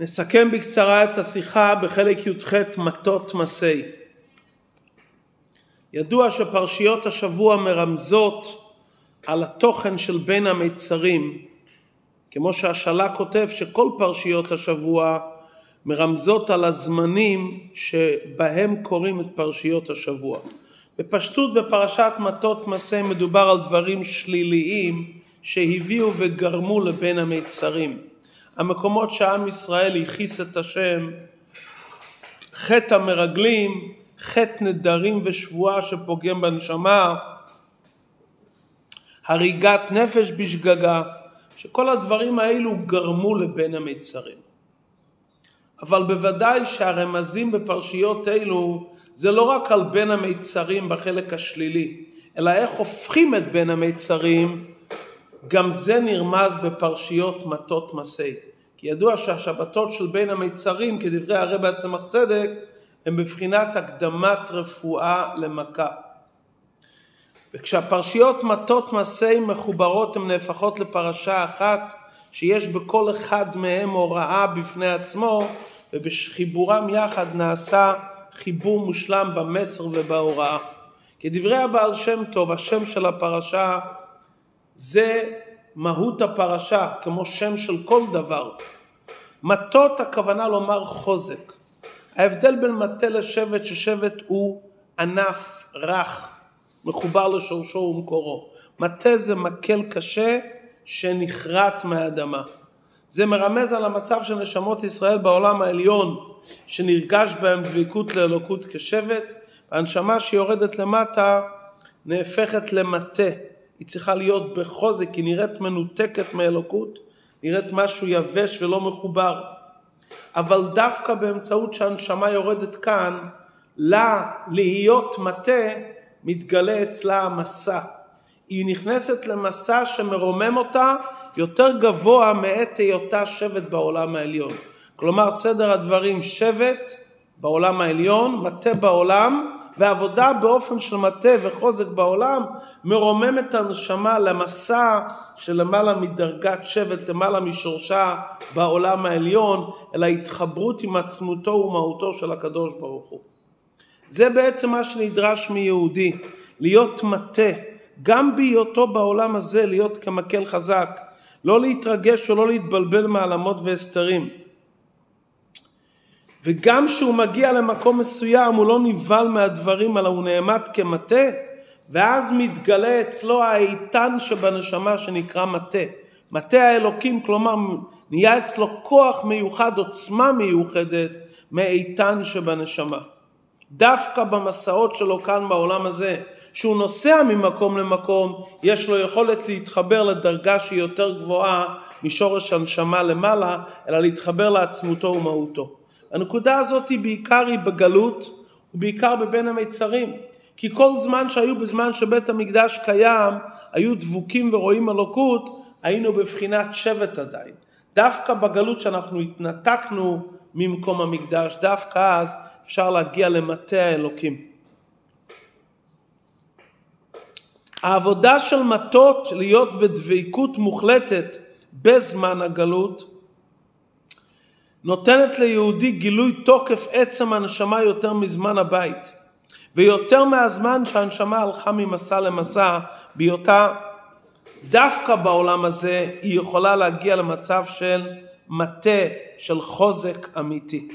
נסכם בקצרה את השיחה בחלק י"ח מטות מסי. ידוע שפרשיות השבוע מרמזות על התוכן של בין המיצרים, כמו שהשלה כותב שכל פרשיות השבוע מרמזות על הזמנים שבהם קוראים את פרשיות השבוע. בפשטות בפרשת מטות מסי מדובר על דברים שליליים שהביאו וגרמו לבין המיצרים. המקומות שעם ישראל ייחיס את השם, חטא המרגלים, חטא נדרים ושבועה שפוגם בנשמה, הריגת נפש בשגגה, שכל הדברים האלו גרמו לבין המיצרים. אבל בוודאי שהרמזים בפרשיות אלו זה לא רק על בין המיצרים בחלק השלילי, אלא איך הופכים את בין המיצרים, גם זה נרמז בפרשיות מטות מסי. כי ידוע שהשבתות של בין המיצרים, כדברי הרב הצמח צדק, הם בבחינת הקדמת רפואה למכה. וכשהפרשיות מטות מסי מחוברות הן נהפכות לפרשה אחת שיש בכל אחד מהם הוראה בפני עצמו ובחיבורם יחד נעשה חיבור מושלם במסר ובהוראה. כדברי הבעל שם טוב, השם של הפרשה זה מהות הפרשה, כמו שם של כל דבר. מטות הכוונה לומר חוזק. ההבדל בין מטה לשבט, ששבט הוא ענף רך, מחובר לשורשו ומקורו. מטה זה מקל קשה שנכרת מהאדמה. זה מרמז על המצב של נשמות ישראל בעולם העליון, שנרגש בהם דבקות לאלוקות כשבט, והנשמה שיורדת למטה נהפכת למטה. היא צריכה להיות בחוזק, היא נראית מנותקת מאלוקות, נראית משהו יבש ולא מחובר. אבל דווקא באמצעות שהנשמה יורדת כאן, לה להיות מטה, מתגלה אצלה המסע. היא נכנסת למסע שמרומם אותה יותר גבוה מעת היותה שבט בעולם העליון. כלומר סדר הדברים שבט בעולם העליון, מטה בעולם, ועבודה באופן של מטה וחוזק בעולם מרומם את הנשמה למסע של למעלה מדרגת שבט, למעלה משורשה בעולם העליון, אל ההתחברות עם עצמותו ומהותו של הקדוש ברוך הוא. זה בעצם מה שנדרש מיהודי, להיות מטה, גם בהיותו בעולם הזה להיות כמקל חזק, לא להתרגש או לא להתבלבל מעלמות והסתרים. וגם כשהוא מגיע למקום מסוים הוא לא נבהל מהדברים אלא הוא נעמד כמטה ואז מתגלה אצלו האיתן שבנשמה שנקרא מטה. מטה האלוקים כלומר נהיה אצלו כוח מיוחד, עוצמה מיוחדת מאיתן שבנשמה. דווקא במסעות שלו כאן בעולם הזה שהוא נוסע ממקום למקום, יש לו יכולת להתחבר לדרגה שהיא יותר גבוהה משורש הנשמה למעלה, אלא להתחבר לעצמותו ומהותו. הנקודה הזאת היא בעיקר היא בגלות ובעיקר בבין המיצרים. כי כל זמן שהיו בזמן שבית המקדש קיים, היו דבוקים ורואים אלוקות, היינו בבחינת שבט עדיין. דווקא בגלות שאנחנו התנתקנו ממקום המקדש, דווקא אז אפשר להגיע למטה האלוקים. העבודה של מטות להיות בדבקות מוחלטת בזמן הגלות נותנת ליהודי גילוי תוקף עצם הנשמה יותר מזמן הבית ויותר מהזמן שהנשמה הלכה ממסע למסע בהיותה דווקא בעולם הזה היא יכולה להגיע למצב של מטה של חוזק אמיתי.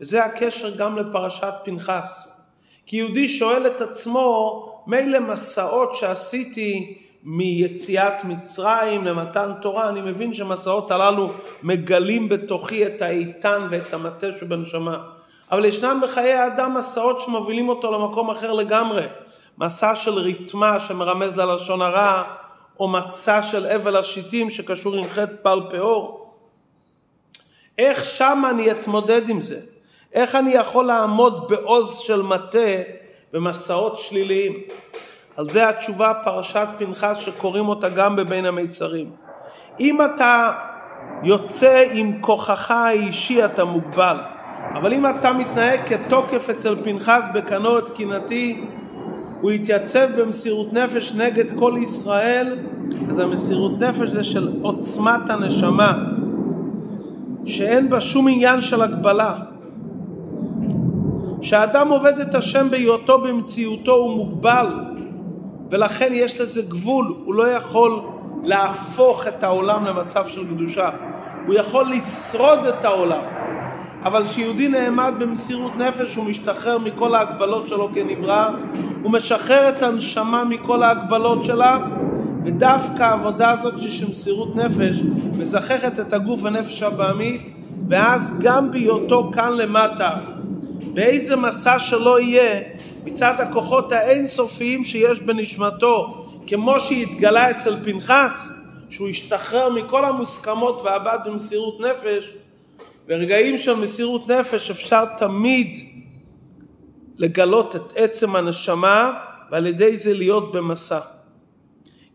וזה הקשר גם לפרשת פנחס. כי יהודי שואל את עצמו מילא מסעות שעשיתי מיציאת מצרים למתן תורה, אני מבין שהמסעות הללו מגלים בתוכי את האיתן ואת המטה שבנשמה. אבל ישנם בחיי האדם מסעות שמובילים אותו למקום אחר לגמרי. מסע של ריתמה שמרמז ללשון הרע, או מסע של אבל השיטים שקשור עם חטא בל פאור. איך שם אני אתמודד עם זה? איך אני יכול לעמוד בעוז של מטה במסעות שליליים. על זה התשובה פרשת פנחס שקוראים אותה גם בבין המיצרים. אם אתה יוצא עם כוחך האישי אתה מוגבל, אבל אם אתה מתנהג כתוקף אצל פנחס בקנו את קינתי, הוא יתייצב במסירות נפש נגד כל ישראל, אז המסירות נפש זה של עוצמת הנשמה, שאין בה שום עניין של הגבלה. שהאדם עובד את השם בהיותו במציאותו הוא מוגבל ולכן יש לזה גבול, הוא לא יכול להפוך את העולם למצב של קדושה, הוא יכול לשרוד את העולם. אבל כשיהודי נעמד במסירות נפש הוא משתחרר מכל ההגבלות שלו כנברא, הוא משחרר את הנשמה מכל ההגבלות שלה ודווקא העבודה הזאת של מסירות נפש מזככת את הגוף והנפש הבעמית ואז גם בהיותו כאן למטה באיזה מסע שלא יהיה מצד הכוחות האינסופיים שיש בנשמתו כמו שהתגלה אצל פנחס שהוא השתחרר מכל המוסכמות ועבד במסירות נפש ברגעים של מסירות נפש אפשר תמיד לגלות את עצם הנשמה ועל ידי זה להיות במסע.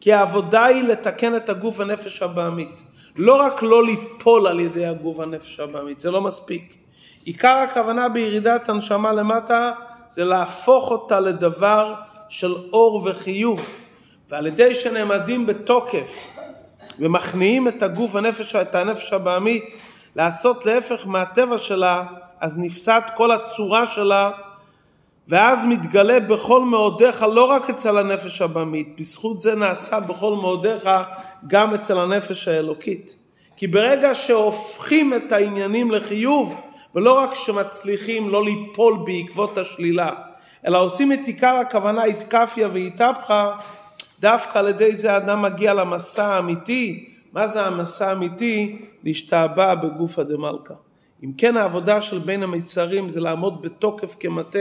כי העבודה היא לתקן את הגוף והנפש הבעמית. לא רק לא ליפול על ידי הגוף והנפש הבעמית, זה לא מספיק. עיקר הכוונה בירידת הנשמה למטה זה להפוך אותה לדבר של אור וחיוב. ועל ידי שנעמדים בתוקף ומכניעים את הגוף והנפש, את הנפש הבעמית, לעשות להפך מהטבע שלה, אז נפסד כל הצורה שלה, ואז מתגלה בכל מאודיך לא רק אצל הנפש הבמית, בזכות זה נעשה בכל מאודיך גם אצל הנפש האלוקית. כי ברגע שהופכים את העניינים לחיוב, ולא רק שמצליחים לא ליפול בעקבות השלילה, אלא עושים את עיקר הכוונה התקפיה והתהפכה, דווקא על ידי זה האדם מגיע למסע האמיתי. מה זה המסע האמיתי? להשתעבע בגופא דמלכא. אם כן העבודה של בין המיצרים זה לעמוד בתוקף כמטה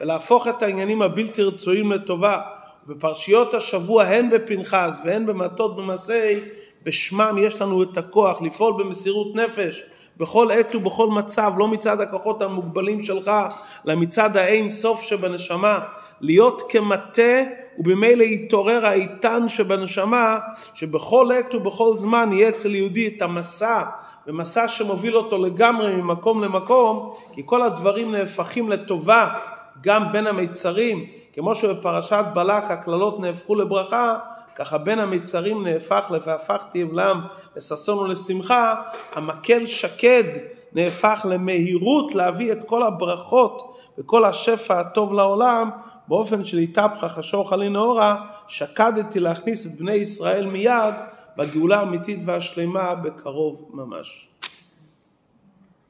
ולהפוך את העניינים הבלתי רצויים לטובה. בפרשיות השבוע הן בפנחס והן במטות במסעי בשמם יש לנו את הכוח לפעול במסירות נפש בכל עת ובכל מצב, לא מצד הכוחות המוגבלים שלך, אלא מצד האין סוף שבנשמה, להיות כמטה ובמילא יתעורר האיתן שבנשמה, שבכל עת ובכל זמן יהיה אצל יהודי את המסע, ומסע שמוביל אותו לגמרי ממקום למקום, כי כל הדברים נהפכים לטובה גם בין המיצרים, כמו שבפרשת בלק הקללות נהפכו לברכה, ככה בין המיצרים נהפך ל"הפכתי אבלם לששון ולשמחה", המקל שקד נהפך למהירות להביא את כל הברכות וכל השפע הטוב לעולם באופן של התהפכה חשור חלי נאורה, שקדתי להכניס את בני ישראל מיד בגאולה האמיתית והשלמה בקרוב ממש.